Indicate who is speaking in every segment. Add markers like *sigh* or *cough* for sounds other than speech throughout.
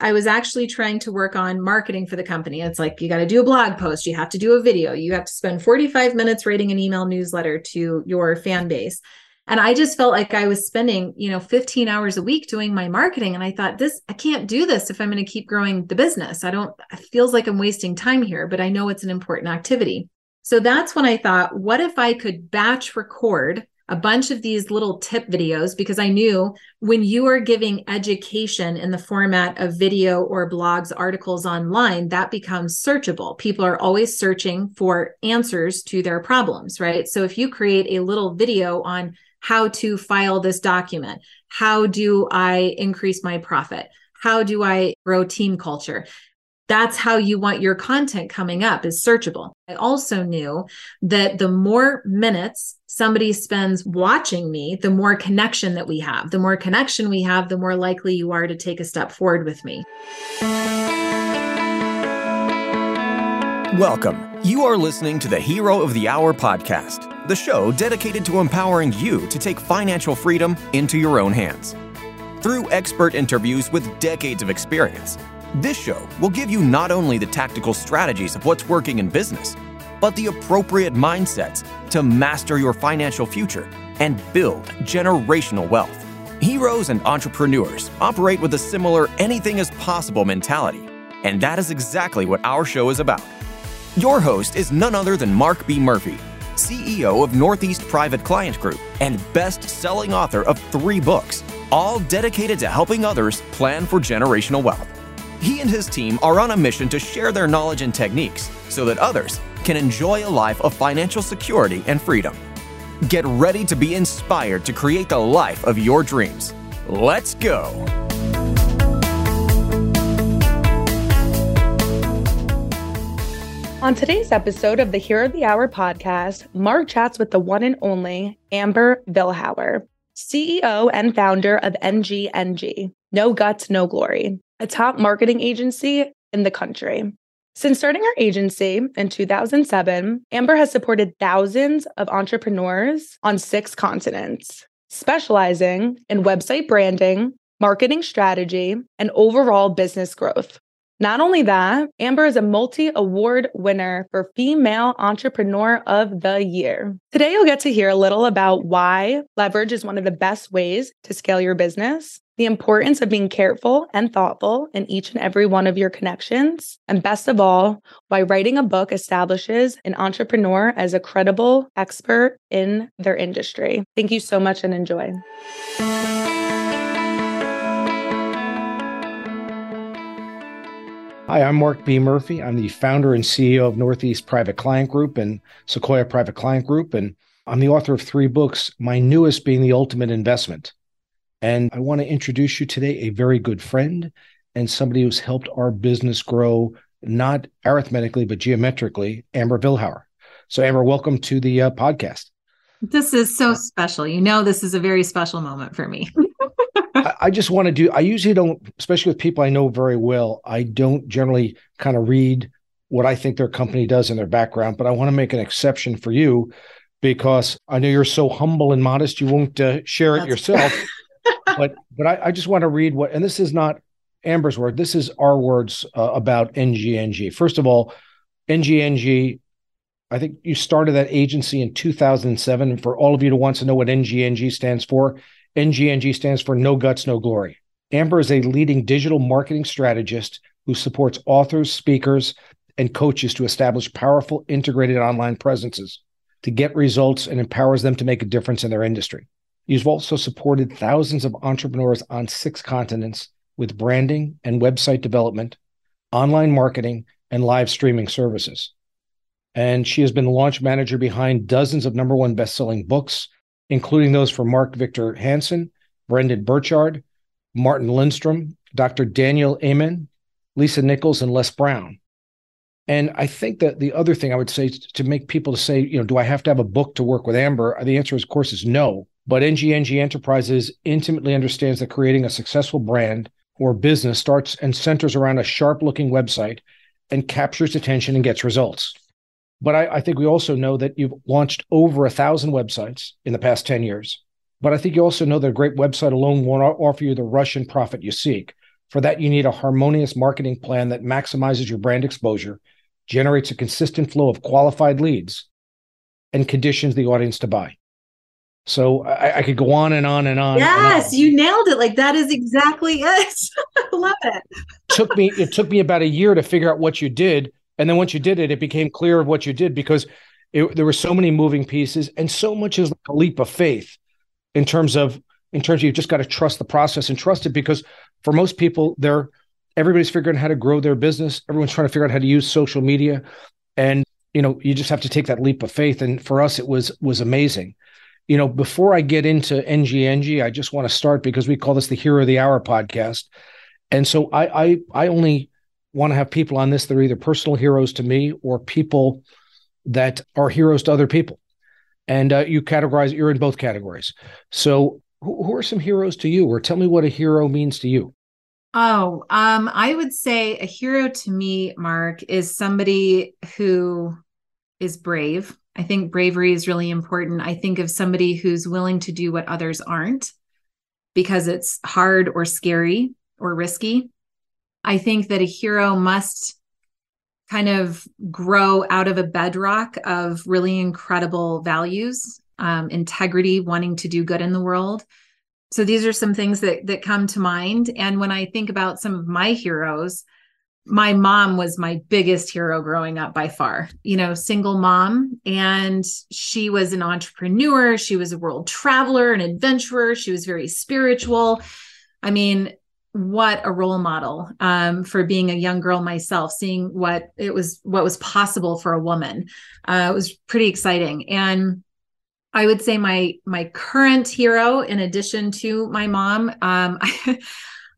Speaker 1: I was actually trying to work on marketing for the company. It's like you got to do a blog post, you have to do a video, you have to spend 45 minutes writing an email newsletter to your fan base. And I just felt like I was spending, you know, 15 hours a week doing my marketing. And I thought, this, I can't do this if I'm going to keep growing the business. I don't, it feels like I'm wasting time here, but I know it's an important activity. So that's when I thought, what if I could batch record a bunch of these little tip videos because I knew when you are giving education in the format of video or blogs, articles online, that becomes searchable. People are always searching for answers to their problems, right? So if you create a little video on how to file this document, how do I increase my profit? How do I grow team culture? That's how you want your content coming up is searchable. I also knew that the more minutes somebody spends watching me, the more connection that we have. The more connection we have, the more likely you are to take a step forward with me.
Speaker 2: Welcome. You are listening to the Hero of the Hour podcast, the show dedicated to empowering you to take financial freedom into your own hands. Through expert interviews with decades of experience, this show will give you not only the tactical strategies of what's working in business, but the appropriate mindsets to master your financial future and build generational wealth. Heroes and entrepreneurs operate with a similar anything is possible mentality, and that is exactly what our show is about. Your host is none other than Mark B. Murphy, CEO of Northeast Private Client Group and best selling author of three books, all dedicated to helping others plan for generational wealth. He and his team are on a mission to share their knowledge and techniques so that others can enjoy a life of financial security and freedom. Get ready to be inspired to create the life of your dreams. Let's go.
Speaker 3: On today's episode of the Hero of the Hour podcast, Mark chats with the one and only Amber Vilhauer, CEO and founder of NGNG, No Guts, No Glory a top marketing agency in the country. Since starting her agency in 2007, Amber has supported thousands of entrepreneurs on six continents, specializing in website branding, marketing strategy, and overall business growth. Not only that, Amber is a multi award winner for Female Entrepreneur of the Year. Today, you'll get to hear a little about why leverage is one of the best ways to scale your business, the importance of being careful and thoughtful in each and every one of your connections. And best of all, why writing a book establishes an entrepreneur as a credible expert in their industry. Thank you so much and enjoy.
Speaker 4: Hi, I'm Mark B. Murphy. I'm the founder and CEO of Northeast Private Client Group and Sequoia Private Client Group. And I'm the author of three books, my newest being The Ultimate Investment. And I want to introduce you today a very good friend and somebody who's helped our business grow, not arithmetically, but geometrically, Amber Vilhauer. So, Amber, welcome to the uh, podcast.
Speaker 1: This is so special. You know, this is a very special moment for me. *laughs*
Speaker 4: I, I just want to do, I usually don't, especially with people I know very well, I don't generally kind of read what I think their company does in their background, but I want to make an exception for you because I know you're so humble and modest, you won't uh, share it That's yourself. *laughs* but but I, I, just want to read what, and this is not Amber's word. This is our words uh, about NGNG. First of all, NGNG. I think you started that agency in 2007. And for all of you who wants to know what NGNG stands for, NGNG stands for No Guts, No Glory. Amber is a leading digital marketing strategist who supports authors, speakers, and coaches to establish powerful integrated online presences to get results and empowers them to make a difference in their industry. You've also supported thousands of entrepreneurs on six continents with branding and website development, online marketing, and live streaming services. And she has been launch manager behind dozens of number one best-selling books, including those for Mark Victor Hansen, Brendon Burchard, Martin Lindstrom, Dr. Daniel Amen, Lisa Nichols, and Les Brown. And I think that the other thing I would say to make people to say, you know, do I have to have a book to work with Amber? The answer, is, of course, is no. But NGNG Enterprises intimately understands that creating a successful brand or business starts and centers around a sharp looking website and captures attention and gets results. But I, I, think we also know that you've launched over a thousand websites in the past 10 years. But I think you also know that a great website alone won't offer you the rush and profit you seek. For that, you need a harmonious marketing plan that maximizes your brand exposure, generates a consistent flow of qualified leads, and conditions the audience to buy. So I, I could go on and on and on.
Speaker 1: Yes,
Speaker 4: and on.
Speaker 1: you nailed it. Like that is exactly *laughs* it. I love it.
Speaker 4: took me it took me about a year to figure out what you did, and then once you did it, it became clear of what you did because it, there were so many moving pieces, and so much is like a leap of faith in terms of in terms of you've just got to trust the process and trust it because for most people, they're everybody's figuring out how to grow their business. Everyone's trying to figure out how to use social media, and you know you just have to take that leap of faith. And for us, it was was amazing. You know, before I get into NGNG, I just want to start because we call this the Hero of the Hour podcast, and so I I, I only want to have people on this that are either personal heroes to me or people that are heroes to other people. And uh, you categorize, you're in both categories. So who, who are some heroes to you, or tell me what a hero means to you?
Speaker 1: Oh, um, I would say a hero to me, Mark, is somebody who is brave. I think bravery is really important. I think of somebody who's willing to do what others aren't because it's hard or scary or risky. I think that a hero must kind of grow out of a bedrock of really incredible values, um, integrity, wanting to do good in the world. So these are some things that that come to mind. And when I think about some of my heroes, my mom was my biggest hero growing up by far. You know, single mom, and she was an entrepreneur. She was a world traveler, an adventurer. She was very spiritual. I mean, what a role model um, for being a young girl myself seeing what it was what was possible for a woman uh, it was pretty exciting and i would say my my current hero in addition to my mom um, *laughs* I,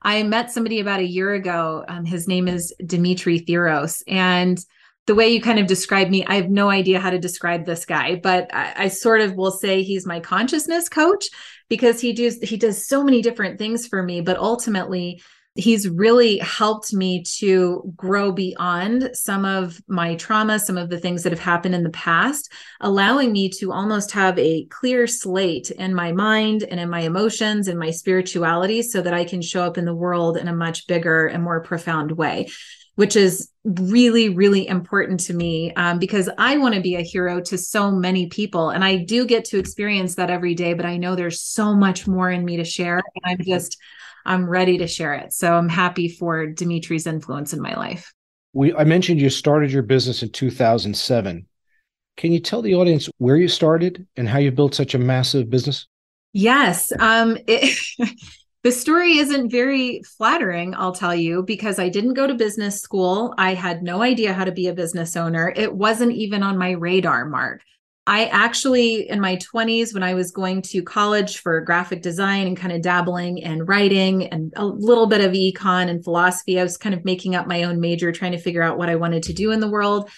Speaker 1: I met somebody about a year ago um, his name is dimitri theros and the way you kind of describe me, I have no idea how to describe this guy, but I, I, sort of will say he's my consciousness coach because he does he does so many different things for me. But ultimately, he's really helped me to grow beyond some of my trauma, some of the things that have happened in the past, allowing me to almost have a clear slate in my mind and in my emotions and my spirituality so that I can show up in the world in a much bigger and more profound way which is really, really important to me um, because I want to be a hero to so many people. And I do get to experience that every day, but I know there's so much more in me to share. And I'm just, I'm ready to share it. So I'm happy for Dimitri's influence in my life.
Speaker 4: We, I mentioned you started your business in 2007. Can you tell the audience where you started and how you built such a massive business?
Speaker 1: Yes. Um, it, *laughs* The story isn't very flattering, I'll tell you, because I didn't go to business school. I had no idea how to be a business owner. It wasn't even on my radar, Mark. I actually, in my 20s, when I was going to college for graphic design and kind of dabbling in writing and a little bit of econ and philosophy, I was kind of making up my own major, trying to figure out what I wanted to do in the world.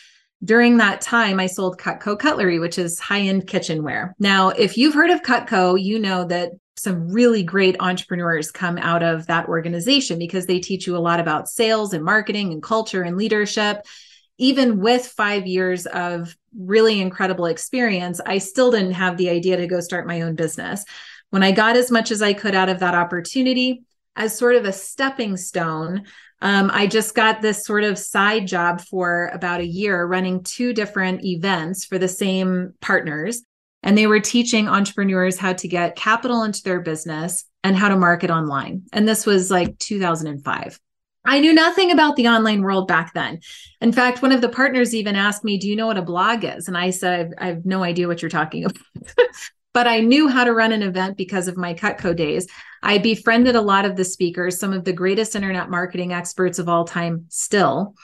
Speaker 1: During that time, I sold Cutco Cutlery, which is high end kitchenware. Now, if you've heard of Cutco, you know that some really great entrepreneurs come out of that organization because they teach you a lot about sales and marketing and culture and leadership. Even with five years of really incredible experience, I still didn't have the idea to go start my own business. When I got as much as I could out of that opportunity, as sort of a stepping stone, um, I just got this sort of side job for about a year running two different events for the same partners and they were teaching entrepreneurs how to get capital into their business and how to market online. And this was like 2005. I knew nothing about the online world back then. In fact, one of the partners even asked me, Do you know what a blog is? And I said, I have no idea what you're talking *laughs* about. but I knew how to run an event because of my Cutco days. I befriended a lot of the speakers, some of the greatest internet marketing experts of all time still.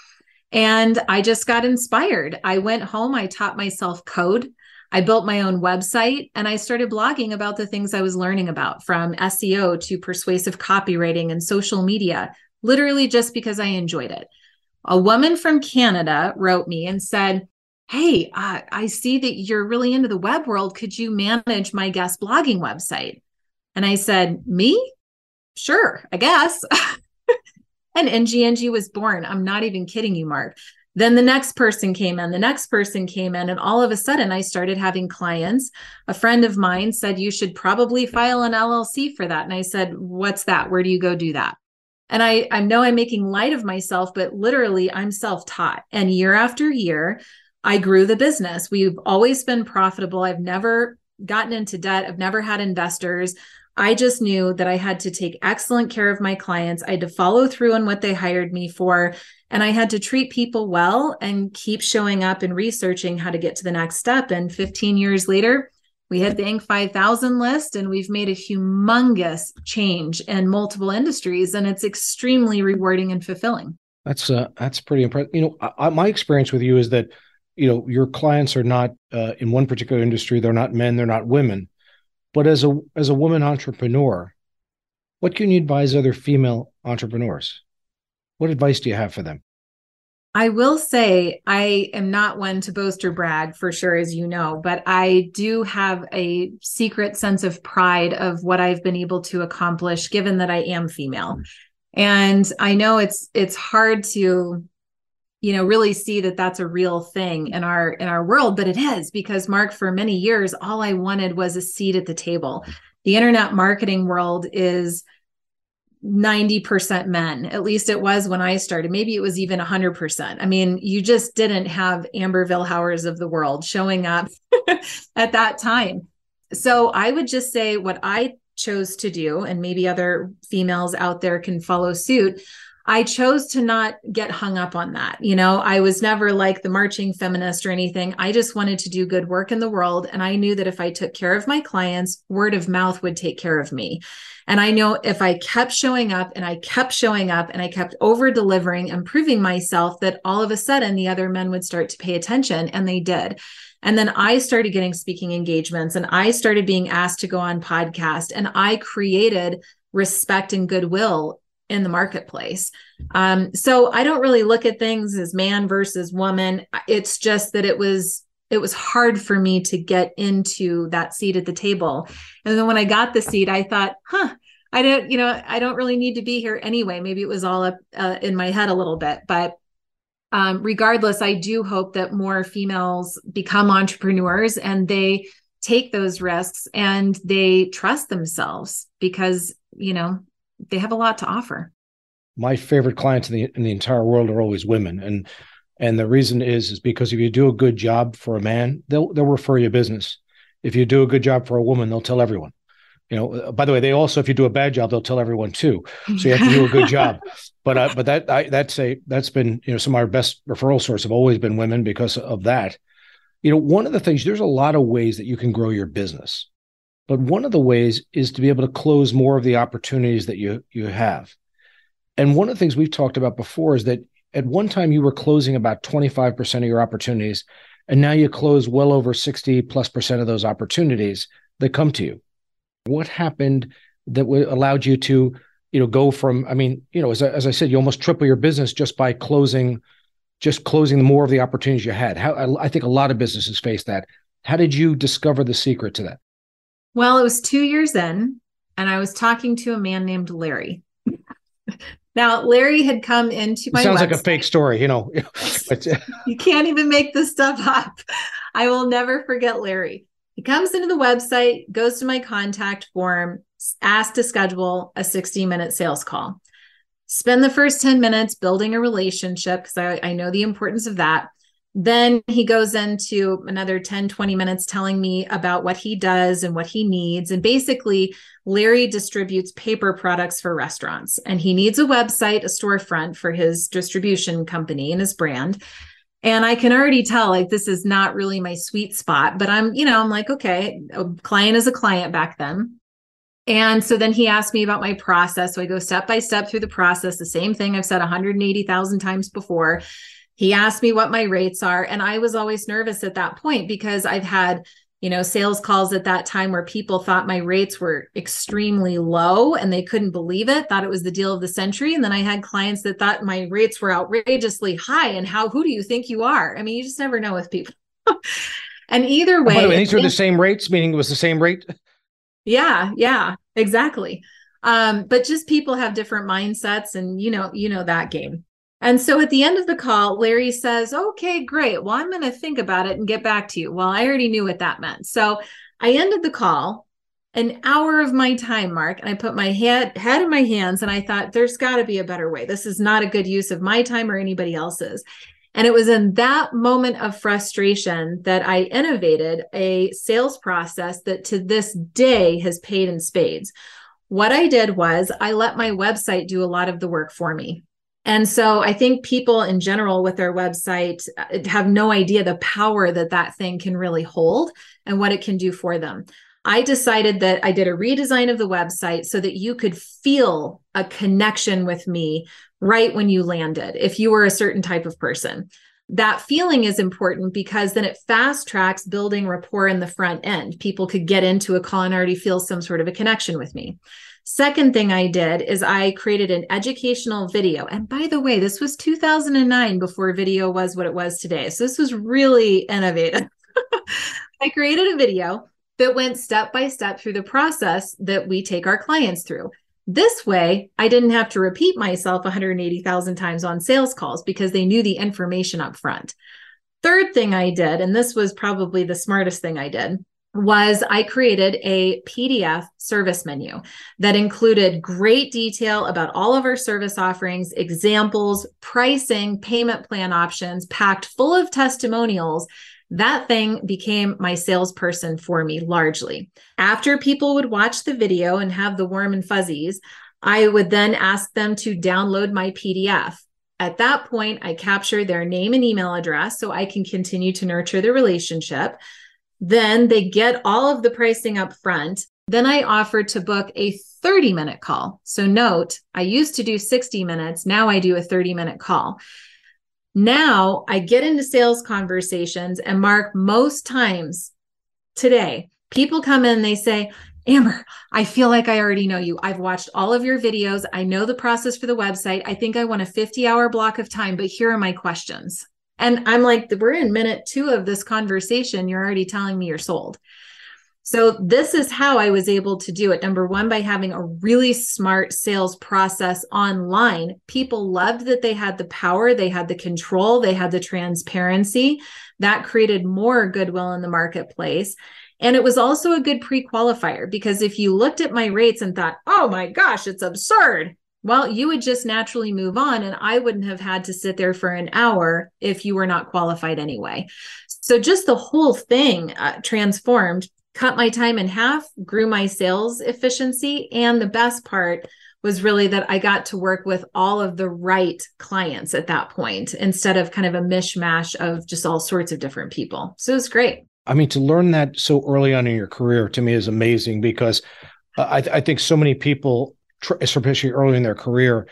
Speaker 1: And I just got inspired. I went home, I taught myself code. I built my own website and I started blogging about the things I was learning about from SEO to persuasive copywriting and social media, literally just because I enjoyed it. A woman from Canada wrote me and said, Hey, uh, I see that you're really into the web world. Could you manage my guest blogging website? And I said, Me? Sure, I guess. *laughs* and NGNG was born. I'm not even kidding you, Mark. Then the next person came in, the next person came in, and all of a sudden I started having clients. A friend of mine said, You should probably file an LLC for that. And I said, What's that? Where do you go do that? And I, I know I'm making light of myself, but literally I'm self taught. And year after year, I grew the business. We've always been profitable. I've never gotten into debt, I've never had investors. I just knew that I had to take excellent care of my clients. I had to follow through on what they hired me for. And I had to treat people well and keep showing up and researching how to get to the next step. And 15 years later, we hit the Inc. 5000 list and we've made a humongous change in multiple industries. And it's extremely rewarding and fulfilling.
Speaker 4: That's uh, that's pretty impressive. You know, I, my experience with you is that, you know, your clients are not uh, in one particular industry. They're not men. They're not women. But as a as a woman entrepreneur, what can you advise other female entrepreneurs? What advice do you have for them?
Speaker 1: I will say I am not one to boast or brag for sure, as you know, but I do have a secret sense of pride of what I've been able to accomplish, given that I am female. Mm-hmm. And I know it's it's hard to you know really see that that's a real thing in our in our world but it is because mark for many years all i wanted was a seat at the table. Mm-hmm. The internet marketing world is 90% men. At least it was when i started. Maybe it was even 100% i mean you just didn't have amber vilhauers of the world showing up *laughs* at that time. So i would just say what i chose to do and maybe other females out there can follow suit I chose to not get hung up on that. You know, I was never like the marching feminist or anything. I just wanted to do good work in the world. And I knew that if I took care of my clients, word of mouth would take care of me. And I know if I kept showing up and I kept showing up and I kept over delivering and proving myself, that all of a sudden the other men would start to pay attention. And they did. And then I started getting speaking engagements and I started being asked to go on podcast and I created respect and goodwill in the marketplace. Um, so I don't really look at things as man versus woman. It's just that it was it was hard for me to get into that seat at the table. And then when I got the seat, I thought, huh, I don't, you know, I don't really need to be here anyway. Maybe it was all up uh, in my head a little bit, but um, regardless, I do hope that more females become entrepreneurs and they take those risks and they trust themselves because, you know, they have a lot to offer.
Speaker 4: My favorite clients in the in the entire world are always women, and and the reason is is because if you do a good job for a man, they'll they'll refer you business. If you do a good job for a woman, they'll tell everyone. You know, uh, by the way, they also if you do a bad job, they'll tell everyone too. So you have to do a good job. *laughs* But uh, but that I, that's a that's been you know some of our best referral sources have always been women because of that. You know, one of the things there's a lot of ways that you can grow your business. But one of the ways is to be able to close more of the opportunities that you you have. And one of the things we've talked about before is that at one time you were closing about 25% of your opportunities and now you close well over 60 plus percent of those opportunities that come to you. What happened that allowed you to, you know, go from I mean, you know, as I, as I said, you almost triple your business just by closing just closing more of the opportunities you had. How I, I think a lot of businesses face that. How did you discover the secret to that?
Speaker 1: Well, it was two years in, and I was talking to a man named Larry. *laughs* now, Larry had come into my.
Speaker 4: It sounds
Speaker 1: website.
Speaker 4: like a fake story, you know. *laughs*
Speaker 1: Uh, *laughs* you can't even make this stuff up. I will never forget Larry. He comes into the website, goes to my contact form, asks to schedule a 60 minute sales call. Spend the first 10 minutes building a relationship because I, I know the importance of that. Then he goes into another 10, 20 minutes telling me about what he does and what he needs. And basically, Larry distributes paper products for restaurants and he needs a website, a storefront for his distribution company and his brand. And I can already tell like this is not really my sweet spot, but I'm, you know, I'm like, okay, a client is a client back then. And so then he asked me about my process. So I go step by step through the process, the same thing I've said 180,000 times before he asked me what my rates are and i was always nervous at that point because i've had you know sales calls at that time where people thought my rates were extremely low and they couldn't believe it thought it was the deal of the century and then i had clients that thought my rates were outrageously high and how who do you think you are? I mean you just never know with people. *laughs* And either way,
Speaker 4: oh, way these are the same rates meaning it was the same rate?
Speaker 1: Yeah yeah exactly. Um but just people have different mindsets and you know you know that game and so at the end of the call, Larry says, Okay, great. Well, I'm going to think about it and get back to you. Well, I already knew what that meant. So I ended the call an hour of my time, Mark, and I put my head head in my hands and I thought there's got to be a better way. This is not a good use of my time or anybody else's. And it was in that moment of frustration that I innovated a sales process that to this day has paid in spades. What I did was I let my website do a lot of the work for me. And so I think people in general with their website uh, have no idea the power that that thing can really hold and what it can do for them. I decided that I did a redesign of the website so that you could feel a connection with me right when you landed, if you were a certain type of person. That feeling is important because then it fast tracks building rapport in the front end. People could get into a call and already feel some sort of a connection with me. Second thing I did is I created an educational video. And by the way, this was 2009 before video was what it was today. So this was really innovative. *laughs* I created a video that went step by step through the process that we take our clients through. This way, I didn't have to repeat myself 180,000 times on sales calls because they knew the information up front. Third thing I did, and this was probably the smartest thing I did, was I created a PDF service menu that included great detail about all of our service offerings, examples, pricing, payment plan options, packed full of testimonials that thing became my salesperson for me largely. After people would watch the video and have the warm and fuzzies, I would then ask them to download my PDF. At that point, I capture their name and email address so I can continue to nurture the relationship. Then they get all of the pricing up front. Then I offer to book a 30 minute call. So, note, I used to do 60 minutes. Now I do a 30 minute call. Now I get into sales conversations, and Mark, most times today, people come in, they say, Amber, I feel like I already know you. I've watched all of your videos. I know the process for the website. I think I want a 50 hour block of time, but here are my questions. And I'm like, we're in minute two of this conversation. You're already telling me you're sold. So, this is how I was able to do it. Number one, by having a really smart sales process online. People loved that they had the power, they had the control, they had the transparency. That created more goodwill in the marketplace. And it was also a good pre qualifier because if you looked at my rates and thought, oh my gosh, it's absurd, well, you would just naturally move on. And I wouldn't have had to sit there for an hour if you were not qualified anyway. So just the whole thing uh, transformed cut my time in half, grew my sales efficiency. And the best part was really that I got to work with all of the right clients at that point instead of kind of a mishmash of just all sorts of different people. So it was great.
Speaker 4: I mean, to learn that so early on in your career to me is amazing because uh, I, I, think so many people, especially early in their career,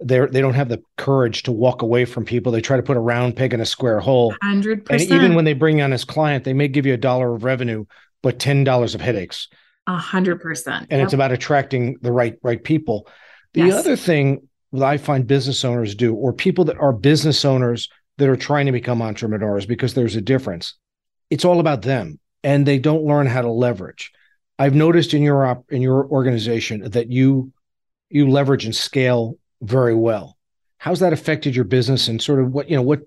Speaker 4: they they don't have the courage to walk away from people. They try to put a round peg in a square hole.
Speaker 1: Hundred
Speaker 4: percent. And even when they bring on this client, they may give you a dollar of revenue, but ten dollars of headaches.
Speaker 1: A hundred percent.
Speaker 4: And yep. it's about attracting the right right people. The yes. other thing that I find business owners do, or people that are business owners that are trying to become entrepreneurs, because there's a difference. It's all about them, and they don't learn how to leverage. I've noticed in your op, in your organization that you you leverage and scale very well. How's that affected your business, and sort of what you know what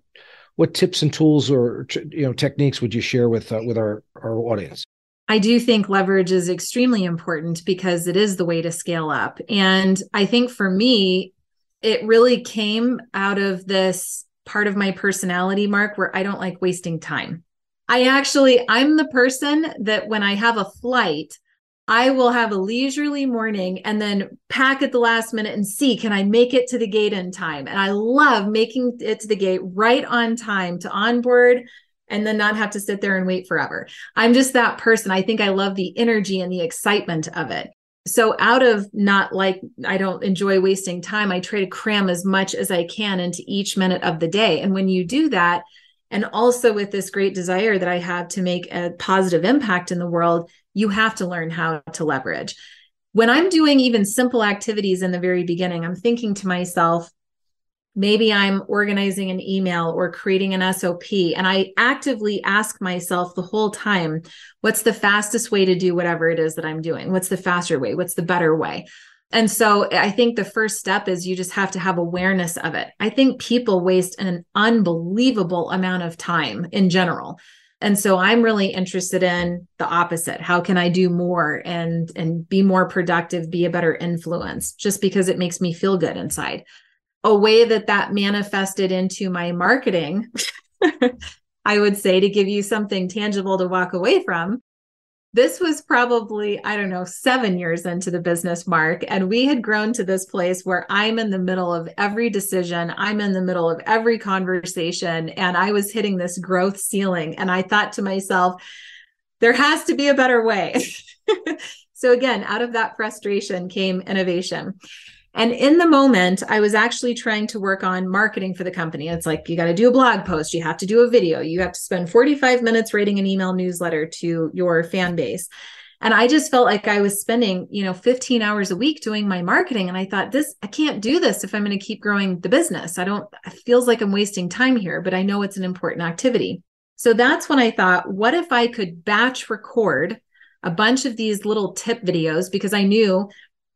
Speaker 4: what tips and tools or you know techniques would you share with uh, with our our audience?
Speaker 1: I do think leverage is extremely important because it is the way to scale up. And I think for me, it really came out of this part of my personality, Mark, where I don't like wasting time. I actually, I'm the person that when I have a flight, I will have a leisurely morning and then pack at the last minute and see can I make it to the gate in time. And I love making it to the gate right on time to onboard and then not have to sit there and wait forever. I'm just that person. I think I love the energy and the excitement of it. So, out of not like I don't enjoy wasting time, I try to cram as much as I can into each minute of the day. And when you do that, and also with this great desire that I have to make a positive impact in the world, you have to learn how to leverage. When I'm doing even simple activities in the very beginning, I'm thinking to myself, maybe I'm organizing an email or creating an SOP. And I actively ask myself the whole time, what's the fastest way to do whatever it is that I'm doing? What's the faster way? What's the better way? And so I think the first step is you just have to have awareness of it. I think people waste an unbelievable amount of time in general. And so I'm really interested in the opposite. How can I do more and and be more productive, be a better influence just because it makes me feel good inside. A way that that manifested into my marketing *laughs* I would say to give you something tangible to walk away from this was probably, I don't know, seven years into the business, Mark. And we had grown to this place where I'm in the middle of every decision, I'm in the middle of every conversation, and I was hitting this growth ceiling. And I thought to myself, there has to be a better way. *laughs* so, again, out of that frustration came innovation. And in the moment, I was actually trying to work on marketing for the company. It's like you got to do a blog post, you have to do a video, you have to spend 45 minutes writing an email newsletter to your fan base. And I just felt like I was spending, you know, 15 hours a week doing my marketing. And I thought, this, I can't do this if I'm going to keep growing the business. I don't, it feels like I'm wasting time here, but I know it's an important activity. So that's when I thought, what if I could batch record a bunch of these little tip videos because I knew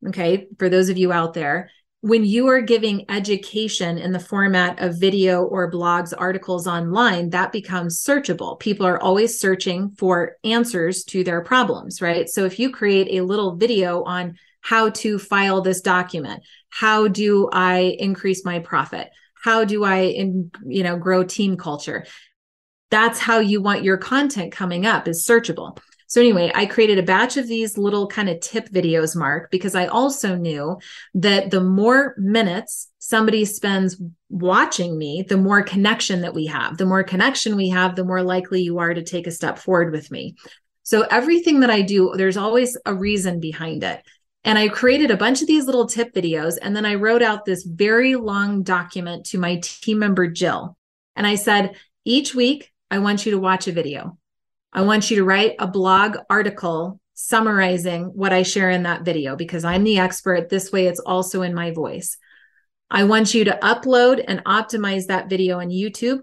Speaker 1: Okay. For those of you out there, when you are giving education in the format of video or blogs, articles online, that becomes searchable. People are always searching for answers to their problems, right? So if you create a little video on how to file this document, how do I increase my profit? How do I, in, you know, grow team culture? That's how you want your content coming up is searchable. So, anyway, I created a batch of these little kind of tip videos, Mark, because I also knew that the more minutes somebody spends watching me, the more connection that we have. The more connection we have, the more likely you are to take a step forward with me. So, everything that I do, there's always a reason behind it. And I created a bunch of these little tip videos. And then I wrote out this very long document to my team member, Jill. And I said, each week, I want you to watch a video. I want you to write a blog article summarizing what I share in that video because I'm the expert. This way, it's also in my voice. I want you to upload and optimize that video on YouTube.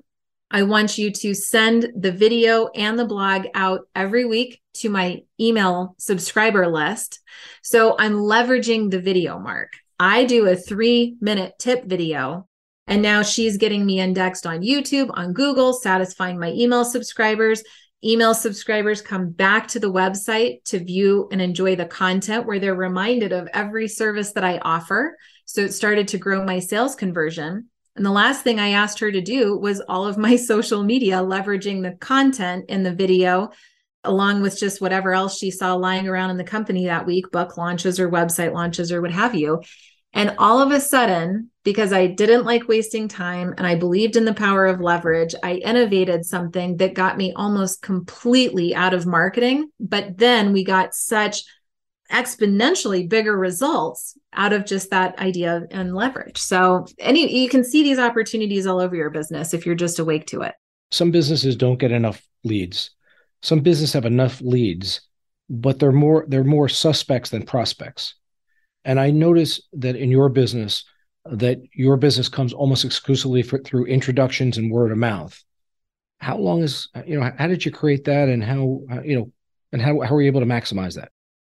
Speaker 1: I want you to send the video and the blog out every week to my email subscriber list. So I'm leveraging the video mark. I do a three minute tip video, and now she's getting me indexed on YouTube, on Google, satisfying my email subscribers email subscribers come back to the website to view and enjoy the content where they're reminded of every service that I offer. So it started to grow my sales conversion. And the last thing I asked her to do was all of my *laughs* social media, leveraging the content in the video, along with just whatever else she saw lying around in the company that week, book launches or website launches or what have you. And all of a sudden, because I didn't like wasting time and I believed in the power of leverage, I innovated something that got me almost completely out of marketing. But then we got such exponentially bigger results out of just that idea and leverage. So any you can see these opportunities all over your business if you're just awake to it.
Speaker 4: Some businesses don't get enough leads. Some businesses have enough leads, but they're more they're more suspects than prospects. And I notice that in your business, that your business comes almost exclusively for, through introductions and word of mouth. How long is you know how did you create that and how you know and how how are you able to maximize that?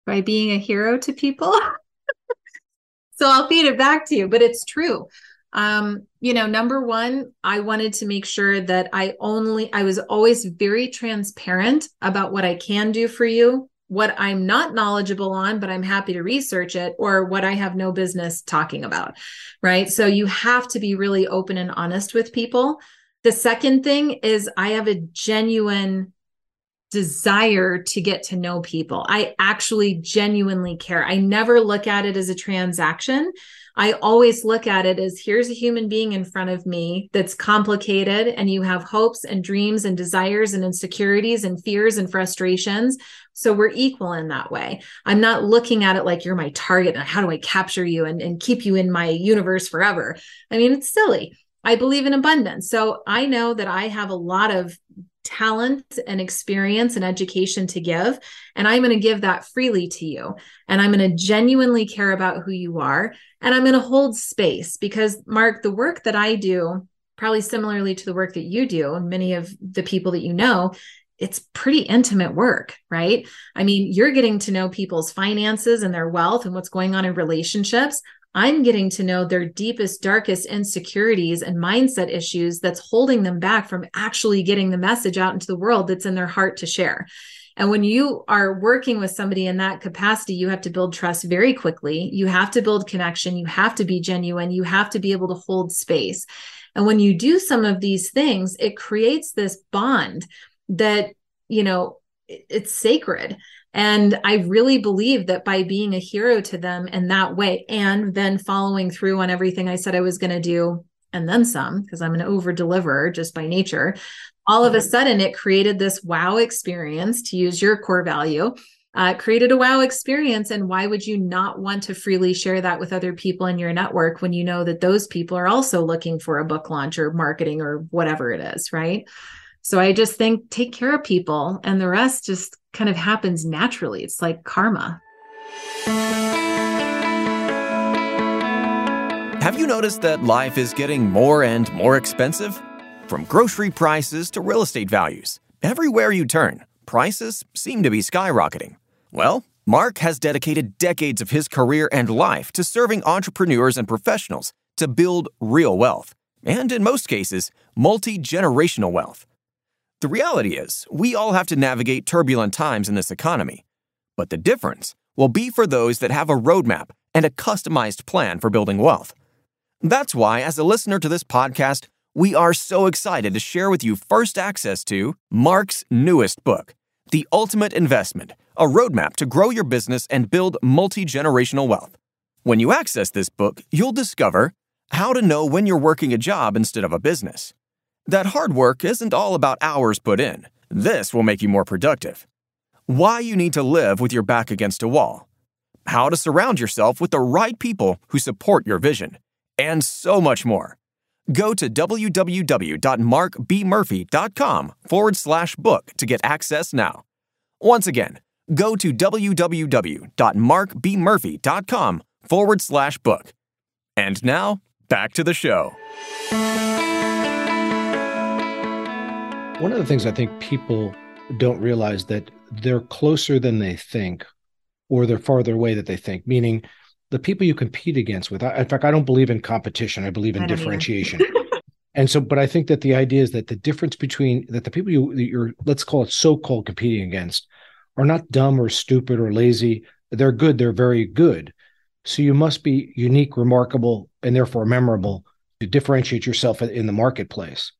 Speaker 1: By being a hero to people. *laughs* so I'll feed it back to you, but it's true. Um, you know, number one, I wanted to make sure that I only I was always very transparent about what I can do for you what I'm not knowledgeable on, but I'm happy to research it, or what I have no business talking about. Right. So you have to be really open and honest with people. The second thing is, I have a genuine desire to get to know people. I actually genuinely care. I never look at it as a transaction. I always look at it as here's a human being in front of me that's complicated, and you have hopes and dreams and desires and insecurities and fears and frustrations. So we're equal in that way. I'm not looking at it like you're my target and how do I capture you and, and keep you in my universe forever. I mean, it's silly. I believe in abundance. So I know that I have a lot of talent and experience and education to give. And I'm going to give that freely to you. And I'm going to genuinely care about who you are. And I'm going to hold space because, Mark, the work that I do, probably similarly to the work that you do, and many of the people that you know, it's pretty intimate work, right? I mean, you're getting to know people's finances and their wealth and what's going on in relationships. I'm getting to know their deepest, darkest insecurities and mindset issues that's holding them back from actually getting the message out into the world that's in their heart to share. And when you are working with somebody in that capacity, you have to build trust very quickly. You have to build connection. You have to be genuine. You have to be able to hold space. And when you do some of these things, it creates this bond that, you know, it's sacred. And I really believe that by being a hero to them in that way, and then following through on everything I said I was going to do, and then some, because I'm an over deliverer just by nature, all of a sudden it created this wow experience to use your core value. Uh, created a wow experience. And why would you not want to freely share that with other people in your network when you know that those people are also looking for a book launch or marketing or whatever it is, right? So I just think take care of people and the rest just kind of happens naturally. It's like karma.
Speaker 2: Have you noticed that life is getting more and more expensive? From grocery prices to real estate values, everywhere you turn, prices seem to be skyrocketing. Well, Mark has dedicated decades of his career and life to serving entrepreneurs and professionals to build real wealth, and in most cases, multi generational wealth. The reality is, we all have to navigate turbulent times in this economy. But the difference will be for those that have a roadmap and a customized plan for building wealth. That's why, as a listener to this podcast, we are so excited to share with you first access to Mark's newest book, The Ultimate Investment A Roadmap to Grow Your Business and Build Multi Generational Wealth. When you access this book, you'll discover how to know when you're working a job instead of a business that hard work isn't all about hours put in. This will make you more productive. Why you need to live with your back against a wall. How to surround yourself with the right people who support your vision. And so much more. Go to www.markbmurphy.com forward slash book to get access now. Once again, go to www.markbmurphy.com forward slash book. And now, back to the show.
Speaker 4: One of the things I think people don't realize that they're closer than they think, or they're farther away that they think, meaning the people you compete against with. In fact, I don't believe in competition. I believe in I differentiation. *laughs* and so, but I think that the idea is that the difference between that the people you you're let's call it so-called competing against are not dumb or stupid or lazy. They're good. They're very good. So you must be unique, remarkable, and therefore memorable to differentiate yourself in the marketplace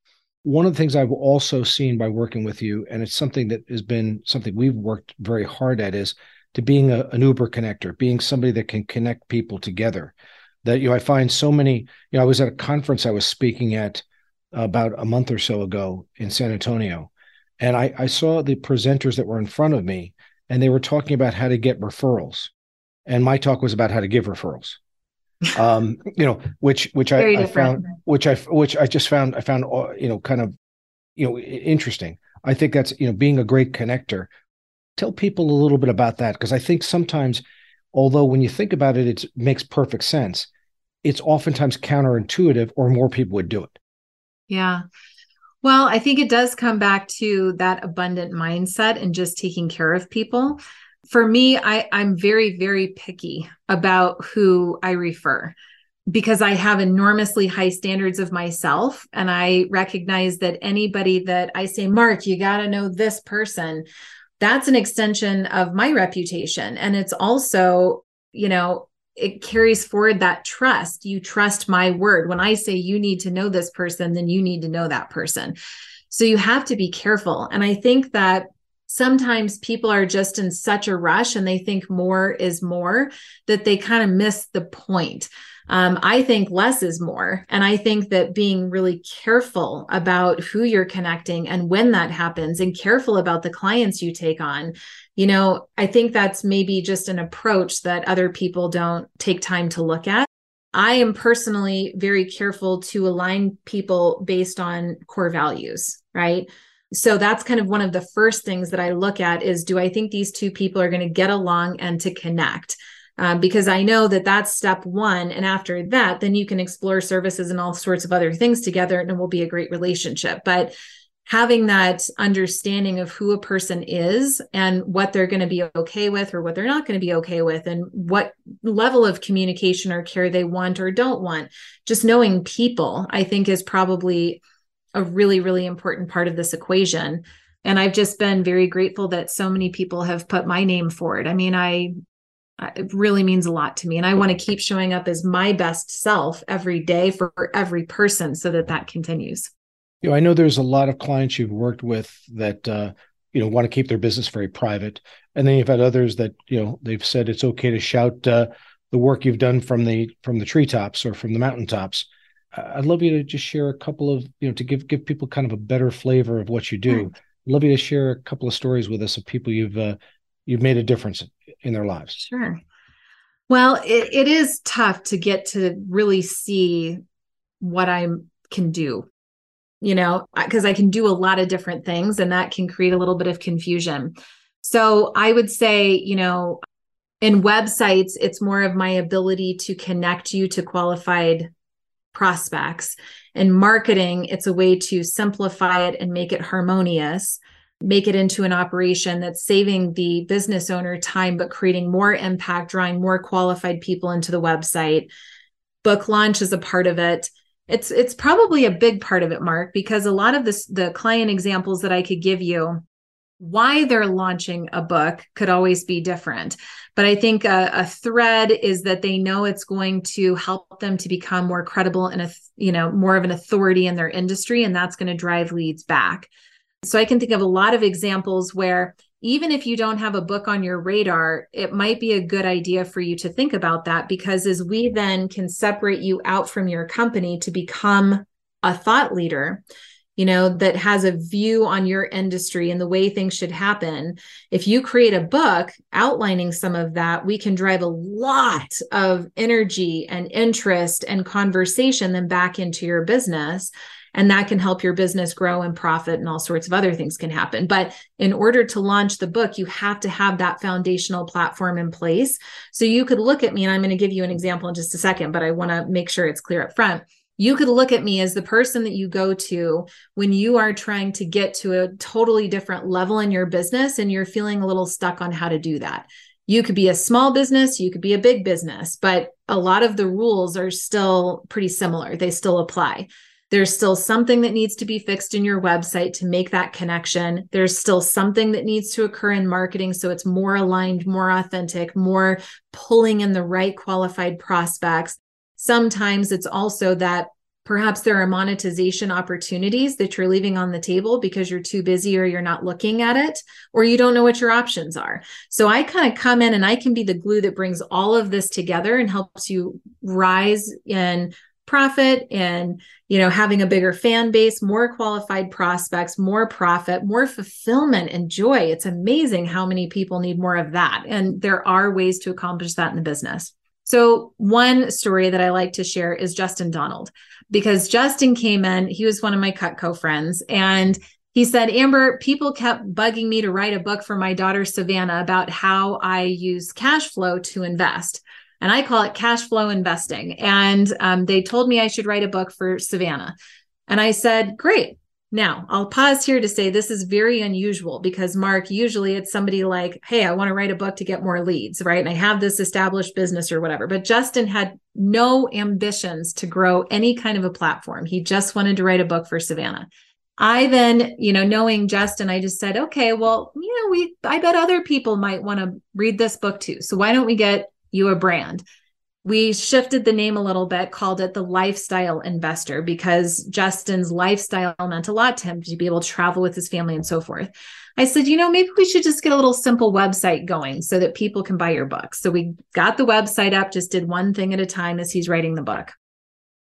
Speaker 4: one of the things I've also seen by working with you, and it's something that has been something we've worked very hard at, is to being a, an Uber connector, being somebody that can connect people together. That you know, I find so many. You know, I was at a conference I was speaking at about a month or so ago in San Antonio, and I, I saw the presenters that were in front of me, and they were talking about how to get referrals, and my talk was about how to give referrals um, you know, which which I, I, found, which I which I just found I found uh, you know kind of you know interesting. I think that's you know being a great connector. Tell people a little bit about that because I think sometimes, although when you think about it, it makes perfect sense. It's oftentimes counterintuitive, or more people would do it.
Speaker 1: Yeah. Well, I think it does come back to that abundant mindset and just taking care of people for me I, i'm very very picky about who i refer because i have enormously high standards of myself and i recognize that anybody that i say mark you got to know this person that's an extension of my reputation. And it's also you know it carries forward that trust. You trust my word. When i say you need to know this person then you need to know that person. So you have to be careful. And i think that sometimes people are just in such a rush and they think more is more that they kind of miss the point. Um, I think less is more. And I think that being really careful about who you're connecting and when that happens, and careful about the clients you take on, you know, I think that's maybe just an approach that other people don't take time to look at. I am personally very careful to align people based on core values, right? So that's kind of one of the first things that i look at is do i think these two people are going to get along and to connect? Um, because i know that that's step one and after that then you can explore services and all sorts of other things together and it will be a great relationship. But having that understanding of who a person is and what they're going to be okay with or what they're not going to be okay with and what level of communication or care they want or don't want just knowing people i think is probably a really really important part of this equation. And i've just been very grateful that so many people have put my name forward. I mean i it really means a lot to me and i want to keep showing up as my best self every day for every person so that that continues.
Speaker 4: You know, I know there's a lot of clients you've worked with that uh, you know want to keep their business very private, and then you've had others that you know they've said it's okay to shout uh, the work you've done from the from the treetops or from the mountaintops. I'd love you to just share a couple of you know to give give people kind of a better flavor of what you do. I'd love you to share a couple of stories with us of people you've uh, you've made a difference in their lives.
Speaker 1: Sure. Well, it, it is tough to get to really see what I can do you know, because I can do a lot of different things and that can create a little bit of confusion. So I would say, you know, in websites, it's more of my ability to connect you to qualified prospects. In marketing, it's a way to simplify it and make it harmonious, make it into an operation that's saving the business owner time, but creating more impact, drawing more qualified people into the website. Book launch is a part of it it's it's probably a big part of it mark because a lot of this the client examples that i could give you why they're launching a book could always be different. But i think a, a, thread is that they know it's going to help them to become more credible and a you know more of an authority in their industry and that's going to drive leads back. So i can think of a lot of examples where even if you don't have a book on your radar, it might be a good idea for you to think about that because as we then can separate you out from your company to become a thought leader, you know, that has a view on your industry and the way things should happen. If you create a book outlining some of that, we can drive a lot of energy and interest and conversation then back into your business. And that can help your business grow and profit and all sorts of other things can happen. But in order to launch the book you have to have that foundational platform in place. So you could look at me and i'm going to give you an example in just a second but i want to make sure it's clear up front you could look at me as the person that you go to when you are trying to get to a totally different level in your business and you're feeling a little stuck on how to do that. You could be a small business, you could be a big business, but a lot of the rules are still pretty similar. They still apply. There's still something that needs to be fixed in your website to make that connection. There's still something that needs to occur in marketing so it's more aligned, more authentic, more pulling in the right qualified prospects. Sometimes it's also that perhaps there are monetization opportunities that you're leaving on the table because you're too busy or you're not looking at it or you don't know what your options are. So I kind of come in and I can be the glue that brings all of this together and helps you rise in profit and you know having a bigger fan base more qualified prospects more profit more fulfillment and joy. It's amazing how many people need more of that. And there are ways to accomplish that in the business so one story that i like to share is justin donald because justin came in he was one of my cutco friends and he said, Amber, people kept bugging me to write a book for my daughter Savannah about how I use cash flow to invest and I call it cash flow investing. And um, they told me I should write a book for Savannah. And I said, great. Now, I'll pause here to say this is very unusual because, Mark, usually it's somebody like, hey, I want to write a book to get more leads, right? And I have this established business or whatever. But Justin had no ambitions to grow any kind of a platform. He just wanted to write a book for Savannah. I then, you know, knowing Justin, I just said, okay, well, you know, we, I bet other people might want to read this book too. So why don't we get you a brand. We shifted the name a little bit, called it the lifestyle investor because Justin's lifestyle meant a lot to him to be able to travel with his family and so forth. I said, you know, maybe we should just get a little simple website going so that people can buy your book. So we got the website up, just did one thing at a time as he's writing the book.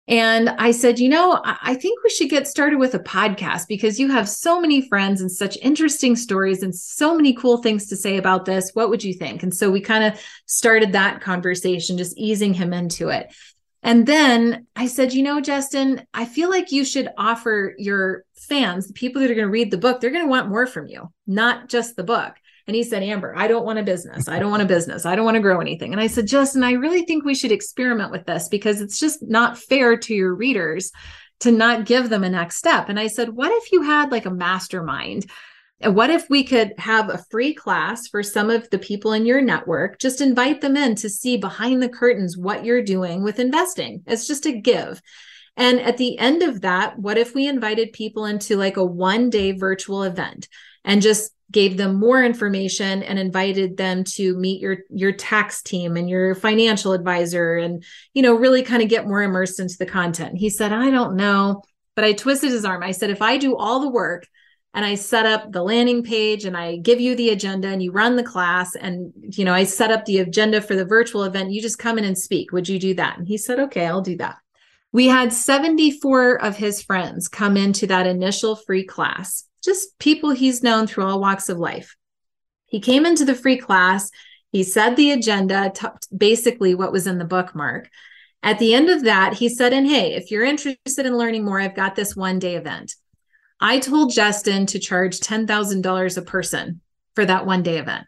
Speaker 1: And I said, you know, I think we should get started with a podcast because you have so many friends and such interesting stories and so many cool things to say about this. What would you think? And so we kind of started that conversation, just easing him into it. And then I said, you know, Justin, I feel like you should offer your fans, the people that are going to read the book, they're going to want more from you, not just the book. And he said, Amber, I don't want a business. I don't want a business. I don't want to grow anything. And I said, Justin, I really think we should experiment with this because it's just not fair to your readers to not give them a next step. And I said, what if you had like a mastermind? What if we could have a free class for some of the people in your network? Just invite them in to see behind the curtains what you're doing with investing. It's just a give. And at the end of that, what if we invited people into like a one day virtual event and just gave them more information and invited them to meet your your tax team and your financial advisor and you know really kind of get more immersed into the content. He said i don't know but i twisted his arm. I said if i do all the work and i set up the landing page and i give you the agenda and you run the class and you know i set up the agenda for the virtual event you just come in and speak. Would you do that? And he said okay i'll do that. We had 74 of his friends come into that initial free class just people he's known through all walks of life. He came into the free class. He said the agenda, t- basically what was in the bookmark. At the end of that, he said, and hey, if you're interested in learning more, I've got this one day event. I told Justin to charge $10,000 a person for that one day event.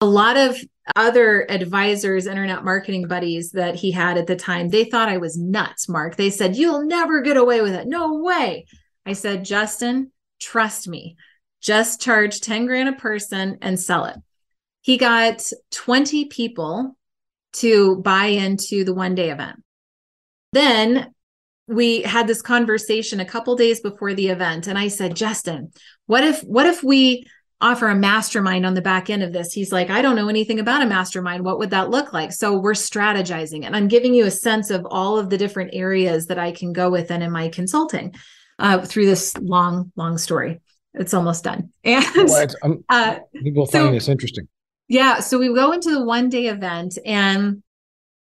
Speaker 1: A lot of other advisors, internet marketing buddies that he had at the time, they thought I was nuts, Mark. They said, You'll never get away with it. No way. I said, Justin, Trust me, just charge 10 grand a person and sell it. He got 20 people to buy into the one day event. Then we had this conversation a couple days before the event and I said, "Justin, what if what if we offer a mastermind on the back end of this?" He's like, "I don't know anything about a mastermind. What would that look like?" So we're strategizing and I'm giving you a sense of all of the different areas that I can go within in my consulting uh, through this long, long story. It's almost done. *laughs* And well,
Speaker 4: um, uh, people so, find this interesting.
Speaker 1: Yeah. So we go into the one day event and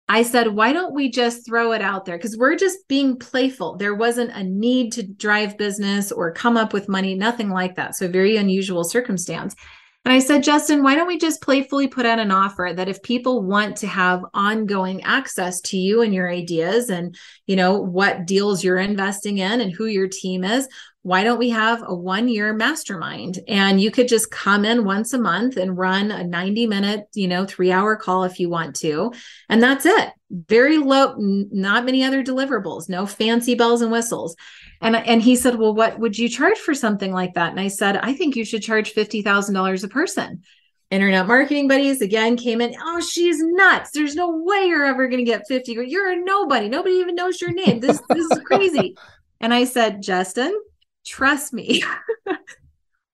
Speaker 1: I said, why don't we just throw it out there? Because we're just being playful. There wasn't a need to drive business or come up with money, nothing like that. So, very unusual circumstance. And I said, Justin, why don't we just playfully put out an offer that if people want to have ongoing access to you and your ideas and, you know, what deals you're investing in and who your team is, why don't we have a one year mastermind? And you could just come in once a month and run a 90 minute you know three hour call if you want to. And that's it. Very low not many other deliverables no fancy bells and whistles. And and he said well what would you charge for something like that? And i said i think you should charge $50000 a person. Internet marketing buddies again came in. Oh she's nuts. There's no way you're ever going to get 50 you're a nobody. Nobody even knows your name. This this is crazy. *laughs* And i said justin trust me. *laughs*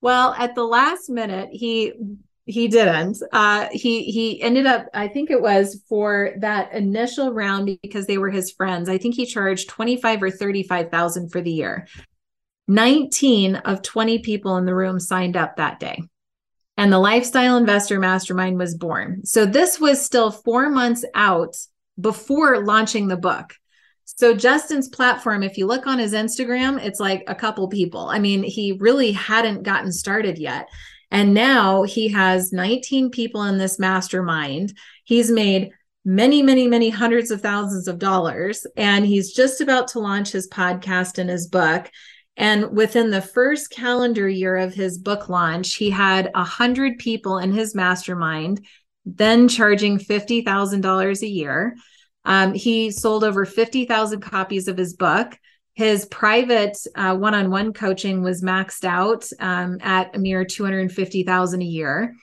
Speaker 1: Well at the last minute he he didn't. Uh he he ended up i think it was for that initial round because they were his friends. I think he charged 25 or 35,000 for the year. 19 of 20 people in the room signed up that day. And the lifestyle investor mastermind was born. So this was still 4 months out before launching the book so Justin's platform, if you look on his Instagram, it's like a couple people. I mean, he really hadn't gotten started yet. And now he has 19 people in this mastermind. He's made many, many, many hundreds of thousands of dollars. And he's just about to launch his podcast and his book. And within the first calendar year of his book launch, he had a hundred people in his mastermind, then charging $50,000 a year. Um, he sold over 50,000 copies of his book. His private one on one coaching was maxed out um, at a mere 250,000 a year.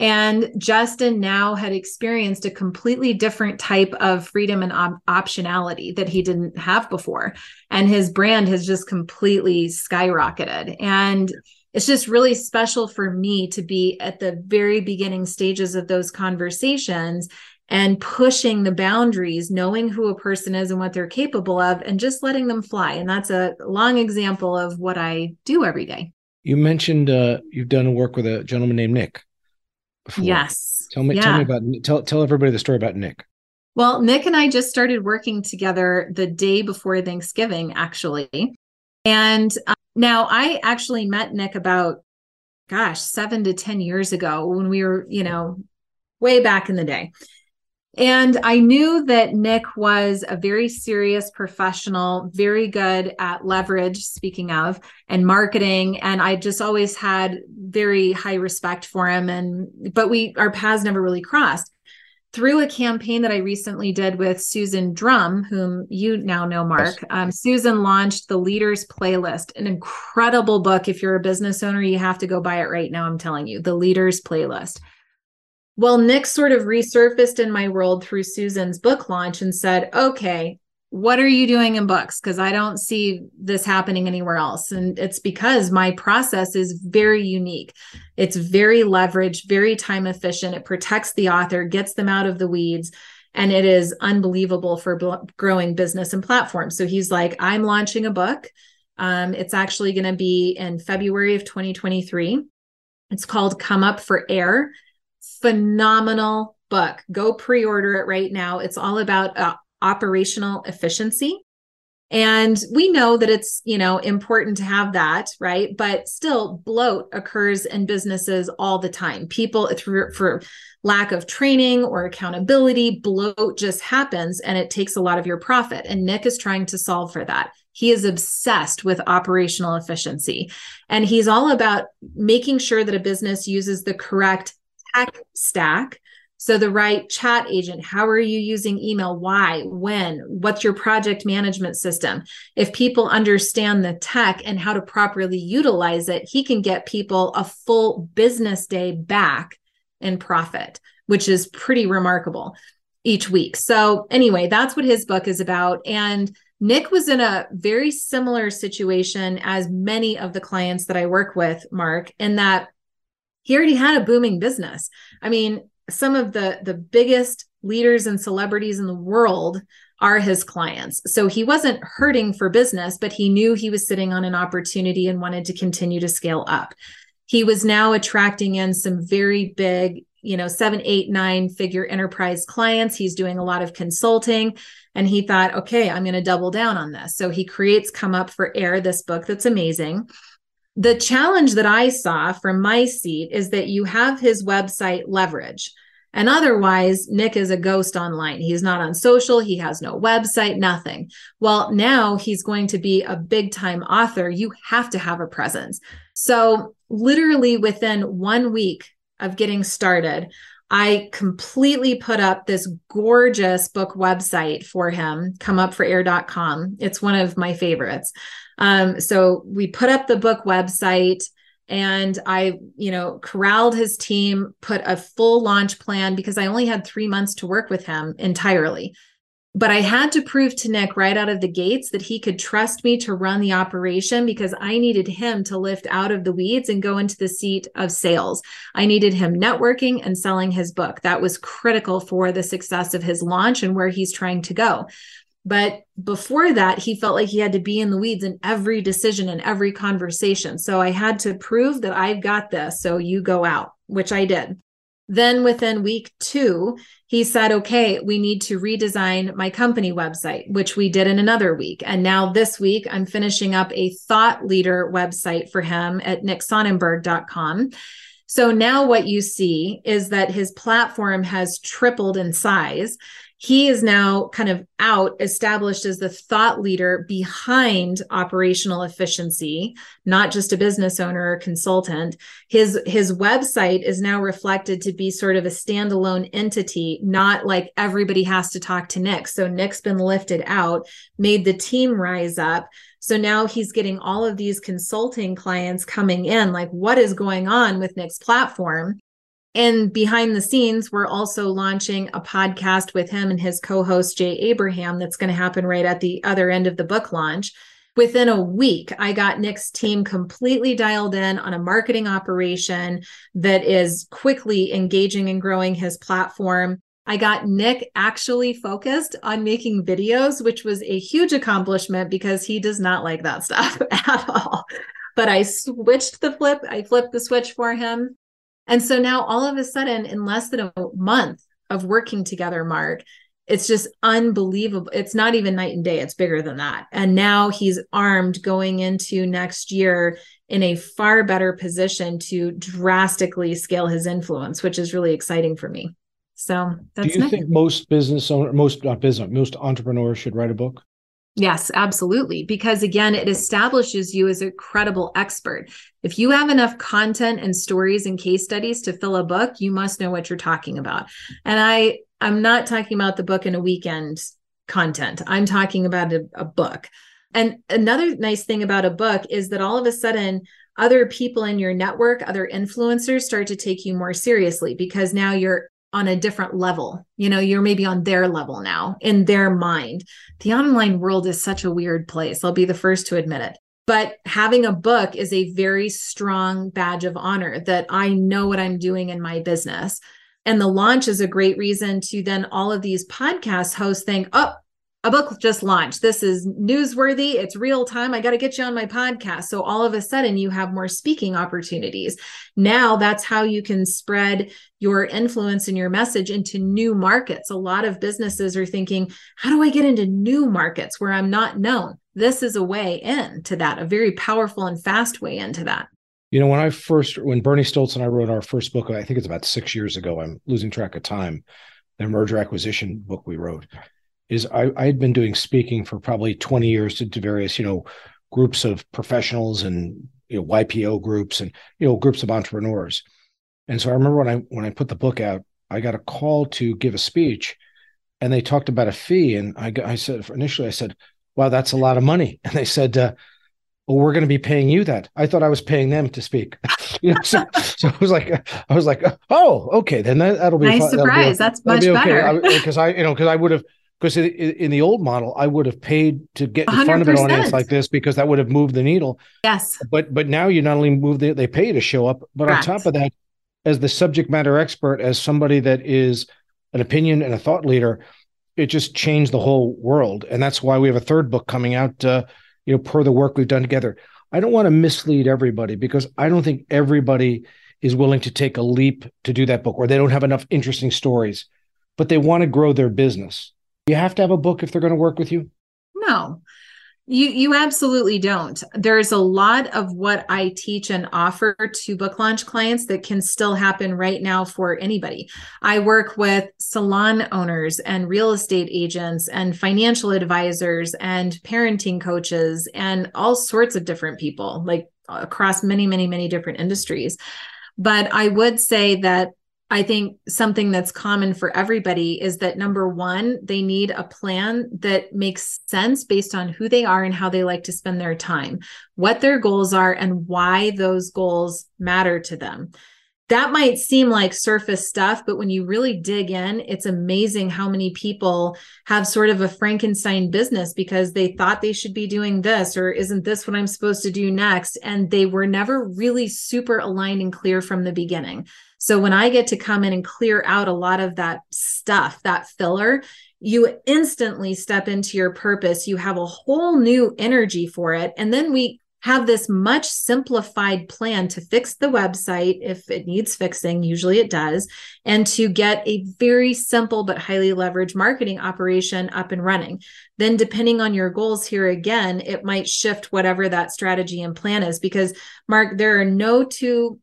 Speaker 1: And Justin now had experienced a completely different type of freedom and op- optionality that he didn't have before. And his brand has just completely skyrocketed. And it's just really special for me to be at the very beginning stages of those conversations and pushing the boundaries, knowing who a person is and what they're capable of, and just letting them fly. And that's a long example of what I do every day.
Speaker 4: You mentioned uh, you've done work with a gentleman named Nick.
Speaker 1: Before. Yes.
Speaker 4: Tell me, yeah. tell me about tell tell everybody the story about Nick.
Speaker 1: Well, Nick and I just started working together the day before Thanksgiving, actually. And uh, now I actually met Nick about, gosh, seven to 10 years ago when we were, you know, way back in the day. And I knew that Nick was a very serious professional, very good at leverage, speaking of, and marketing. And I just always had very high respect for him. And, but we, our paths never really crossed. through a campaign that I recently did with Susan Drum, whom you now know, Mark. Yes. Um, Susan launched the Leaders Playlist, an incredible book. If you're a business owner, you have to go buy it right now. I'm telling you, the Leaders Playlist. Well, Nick sort of resurfaced in my world through Susan's book launch and said, okay, what are you doing in books? Because I don't see this happening anywhere else. And it's because my process is very unique. It's very leveraged, very time efficient. It protects the author, gets them out of the weeds. And it is unbelievable for growing business and platforms. So he's like, I'm launching a book. Um, it's actually going to be in February of 2023. It's called Come Up for Air. Phenomenal book. Go pre order it right now. It's all about uh, operational efficiency. And we know that it's, you know, important to have that, right? But still bloat occurs in businesses all the time. People through for lack of training or accountability, bloat just happens and it takes a lot of your profit. And Nick is trying to solve for that. He is obsessed with operational efficiency and he's all about making sure that a business uses the correct tech stack so, the right chat agent, how are you using email? Why? When? What's your project management system? If people understand the tech and how to properly utilize it, he can get people a full business day back in profit, which is pretty remarkable each week. So, anyway, that's what his book is about. And Nick was in a very similar situation as many of the clients that I work with, Mark, in that he already had a booming business. I mean, some of the the biggest leaders and celebrities in the world are his clients. So he wasn't hurting for business, but he knew he was sitting on an opportunity and wanted to continue to scale up. He was now attracting in some very big, you know, seven, eight, nine figure enterprise clients. He's doing a lot of consulting. And he thought, okay, I'm going to double down on this. So he creates Come Up for Air, this book that's amazing. The challenge that I saw from my seat is that you have his website leverage. And otherwise, Nick is a ghost online. He's not on social, he has no website, nothing. Well, now he's going to be a big time author. You have to have a presence. So, literally within one week of getting started, I completely put up this gorgeous book website for him, comeupforair.com. It's one of my favorites. Um, so we put up the book website and I, you know, corralled his team, put a full launch plan because I only had three months to work with him entirely. But I had to prove to Nick right out of the gates that he could trust me to run the operation because I needed him to lift out of the weeds and go into the seat of sales. I needed him networking and selling his book. That was critical for the success of his launch and where he's trying to go. But before that, he felt like he had to be in the weeds in every decision and every conversation. So I had to prove that I've got this. So you go out, which I did. Then within week two, he said, okay, we need to redesign my company website, which we did in another week. And now this week, I'm finishing up a thought leader website for him at nicksonnenberg.com. So now what you see is that his platform has tripled in size he is now kind of out established as the thought leader behind operational efficiency not just a business owner or consultant. His his website is now reflected to be sort of a standalone entity not like everybody has to talk to nick. So nick's been lifted out made the team rise up. So now he's getting all of these consulting clients coming in like what is going on with nick's platform and behind the scenes, we're also launching a podcast with him and his co host, Jay Abraham, that's going to happen right at the other end of the book launch. Within a week, I got Nick's team completely dialed in on a marketing operation that is quickly engaging and growing his platform. I got Nick actually focused on making videos, which was a huge accomplishment because he does not like that stuff *laughs* at all. But I switched the flip, I flipped the switch for him and so now all of a sudden, in less than a month of working together, Mark, it's just unbelievable. It's not even night and day, it's bigger than that. And now he's armed going into next year in a far better position to drastically scale his influence, which is really exciting for me. So
Speaker 4: that's Do you Nick. think most business owner, most not business, most entrepreneurs should write a book?
Speaker 1: Yes, absolutely. Because again, it establishes you as a credible expert. If you have enough content and stories and case studies to fill a book, you must know what you're talking about. And I I'm not talking about the book in a weekend content. I'm talking about a, a book. And another nice thing about a book is that all of a sudden, other people in your network, other influencers start to take you more seriously because now you're on a different level. You know, you're maybe on their level now in their mind. The online world is such a weird place. I'll be the first to admit it. But having a book is a very strong badge of honor that I know what I'm doing in my business. And the launch is a great reason to then all of these podcast hosts think, oh, a book just launched. This is newsworthy. It's real time. I got to get you on my podcast. So all of a sudden, you have more speaking opportunities. Now, that's how you can spread your influence and your message into new markets. A lot of businesses are thinking, how do I get into new markets where I'm not known? This is a way in to that, a very powerful and fast way into that.
Speaker 4: You know, when I first, when Bernie Stoltz and I wrote our first book, I think it's about six years ago, I'm losing track of time, the merger acquisition book we wrote is I, I had been doing speaking for probably 20 years to, to various, you know, groups of professionals and you know YPO groups and you know groups of entrepreneurs. And so I remember when I when I put the book out, I got a call to give a speech, and they talked about a fee, and I I said initially I said, "Wow, that's a lot of money," *laughs* and they said. Uh, well, we're going to be paying you that. I thought I was paying them to speak. *laughs* you know, so, so I was like, *laughs* I was like, oh, okay, then that, will be
Speaker 1: nice fun. surprise. Be, That's much be okay.
Speaker 4: better because I, I, you know, because I would have because in, the old model i would have paid to get in 100%. front of an audience like this because that would have moved the needle.
Speaker 1: Yes.
Speaker 4: But but now you not only move the, they pay to show up but Correct. on top of that as the subject matter expert as somebody that is an opinion and a thought leader it just changed the whole world. And that's why we have a third book coming out uh, you know per the work we've done together. I don't want to mislead everybody because i don't think everybody is willing to take a leap to do that book or they don't have enough interesting stories but they want to grow their business you have to have a book if they're going to work with you?
Speaker 1: No. You you absolutely don't. There's a lot of what I teach and offer to book launch clients that can still happen right now for anybody. I work with salon owners and real estate agents and financial advisors and parenting coaches and all sorts of different people like across many many many different industries. But I would say that I think something that's common for everybody is that number one, they need a plan that makes sense based on who they are and how they like to spend their time, what their goals are, and why those goals matter to them. That might seem like surface stuff, but when you really dig in, it's amazing how many people have sort of a Frankenstein business because they thought they should be doing this, or isn't this what I'm supposed to do next? And they were never really super aligned and clear from the beginning. So when I get to come in and clear out a lot of that stuff, that filler, you instantly step into your purpose. You have a whole new energy for it. And then we have this much simplified plan to fix the website if it needs fixing, usually it does, and to get a very simple but highly leveraged marketing operation up and running. Then, depending on your goals here again, it might shift whatever that strategy and plan is because, Mark, there are no two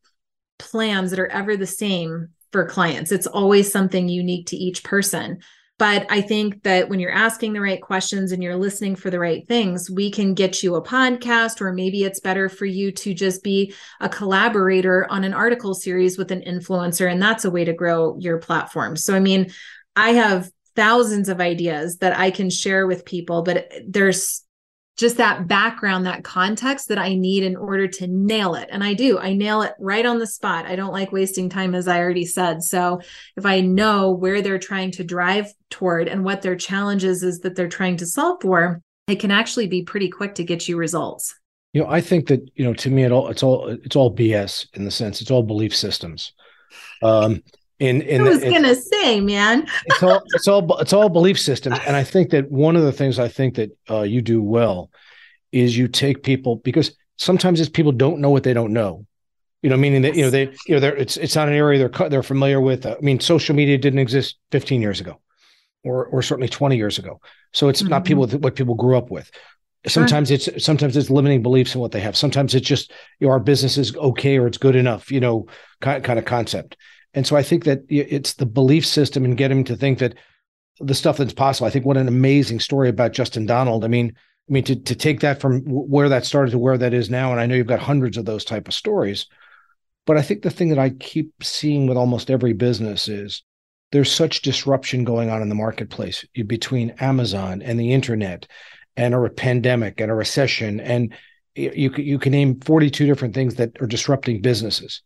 Speaker 1: plans that are ever the same for clients. It's always something unique to each person. But I think that when you're asking the right questions and you're listening for the right things, we can get you a podcast, or maybe it's better for you to just be a collaborator on an article series with an influencer. And that's a way to grow your platform. So, I mean, I have thousands of ideas that I can share with people, but there's just that background, that context that I need in order to nail it. And I do, I nail it right on the spot. I don't like wasting time, as I already said. So if I know where they're trying to drive toward and what their challenges is that they're trying to solve for, it can actually be pretty quick to get you results.
Speaker 4: You know, I think that, you know, to me, it all, it's all, it's all BS in the sense it's all belief systems. Um, in, in
Speaker 1: I was the, gonna say, man,
Speaker 4: it's all it's all it's all belief systems, and I think that one of the things I think that uh, you do well is you take people because sometimes it's people don't know what they don't know. You know, meaning that you know they you know they're it's it's not an area they're they're familiar with. I mean, social media didn't exist 15 years ago, or or certainly 20 years ago. So it's mm-hmm. not people with what people grew up with. Sometimes sure. it's sometimes it's limiting beliefs in what they have. Sometimes it's just you know, our business is okay or it's good enough. You know, kind kind of concept. And so I think that it's the belief system and getting to think that the stuff that's possible. I think what an amazing story about Justin Donald. I mean, I mean to to take that from where that started to where that is now, and I know you've got hundreds of those type of stories. But I think the thing that I keep seeing with almost every business is there's such disruption going on in the marketplace between Amazon and the internet and a pandemic and a recession and you you can name 42 different things that are disrupting businesses.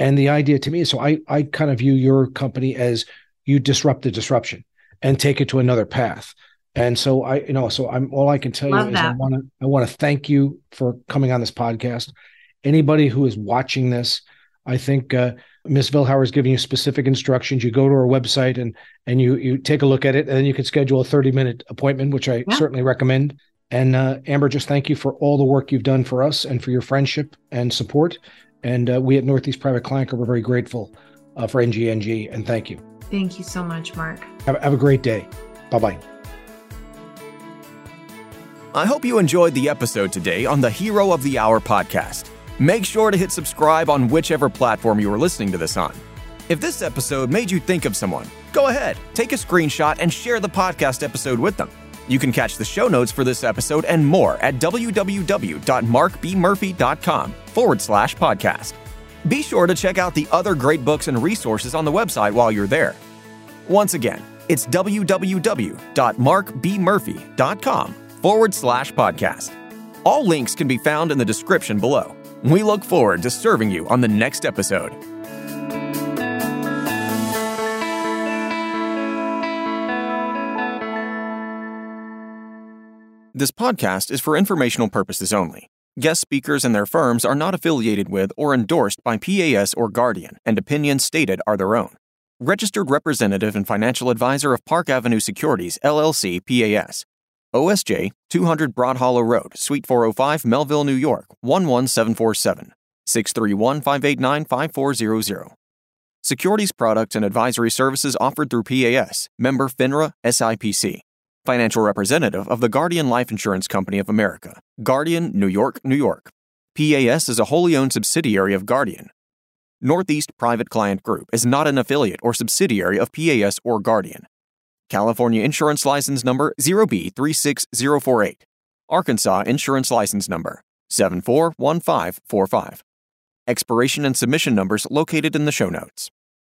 Speaker 4: And the idea to me is so I I kind of view your company as you disrupt the disruption and take it to another path. And so I, you know, so I'm all I can tell Love you is I want to I want to thank you for coming on this podcast. Anybody who is watching this, I think uh, Miss Vilhauer is giving you specific instructions. You go to our website and and you you take a look at it, and then you can schedule a 30 minute appointment, which I yeah. certainly recommend. And uh, Amber, just thank you for all the work you've done for us and for your friendship and support. And uh, we at Northeast Private Client Group are very grateful uh, for NGNG and thank you.
Speaker 1: Thank you so much, Mark.
Speaker 4: Have, have a great day. Bye bye.
Speaker 2: I hope you enjoyed the episode today on the Hero of the Hour podcast. Make sure to hit subscribe on whichever platform you are listening to this on. If this episode made you think of someone, go ahead, take a screenshot and share the podcast episode with them. You can catch the show notes for this episode and more at www.markbmurphy.com forward slash podcast. Be sure to check out the other great books and resources on the website while you're there. Once again, it's www.markbmurphy.com forward slash podcast. All links can be found in the description below. We look forward to serving you on the next episode. This podcast is for informational purposes only. Guest speakers and their firms are not affiliated with or endorsed by PAS or Guardian, and opinions stated are their own. Registered representative and financial advisor of Park Avenue Securities, LLC, PAS. OSJ 200 Broad Hollow Road, Suite 405, Melville, New York 11747. 631 589 5400. Securities products and advisory services offered through PAS, member FINRA SIPC. Financial representative of the Guardian Life Insurance Company of America, Guardian, New York, New York. PAS is a wholly owned subsidiary of Guardian. Northeast Private Client Group is not an affiliate or subsidiary of PAS or Guardian. California Insurance License Number 0B36048. Arkansas Insurance License Number 741545. Expiration and submission numbers located in the show notes.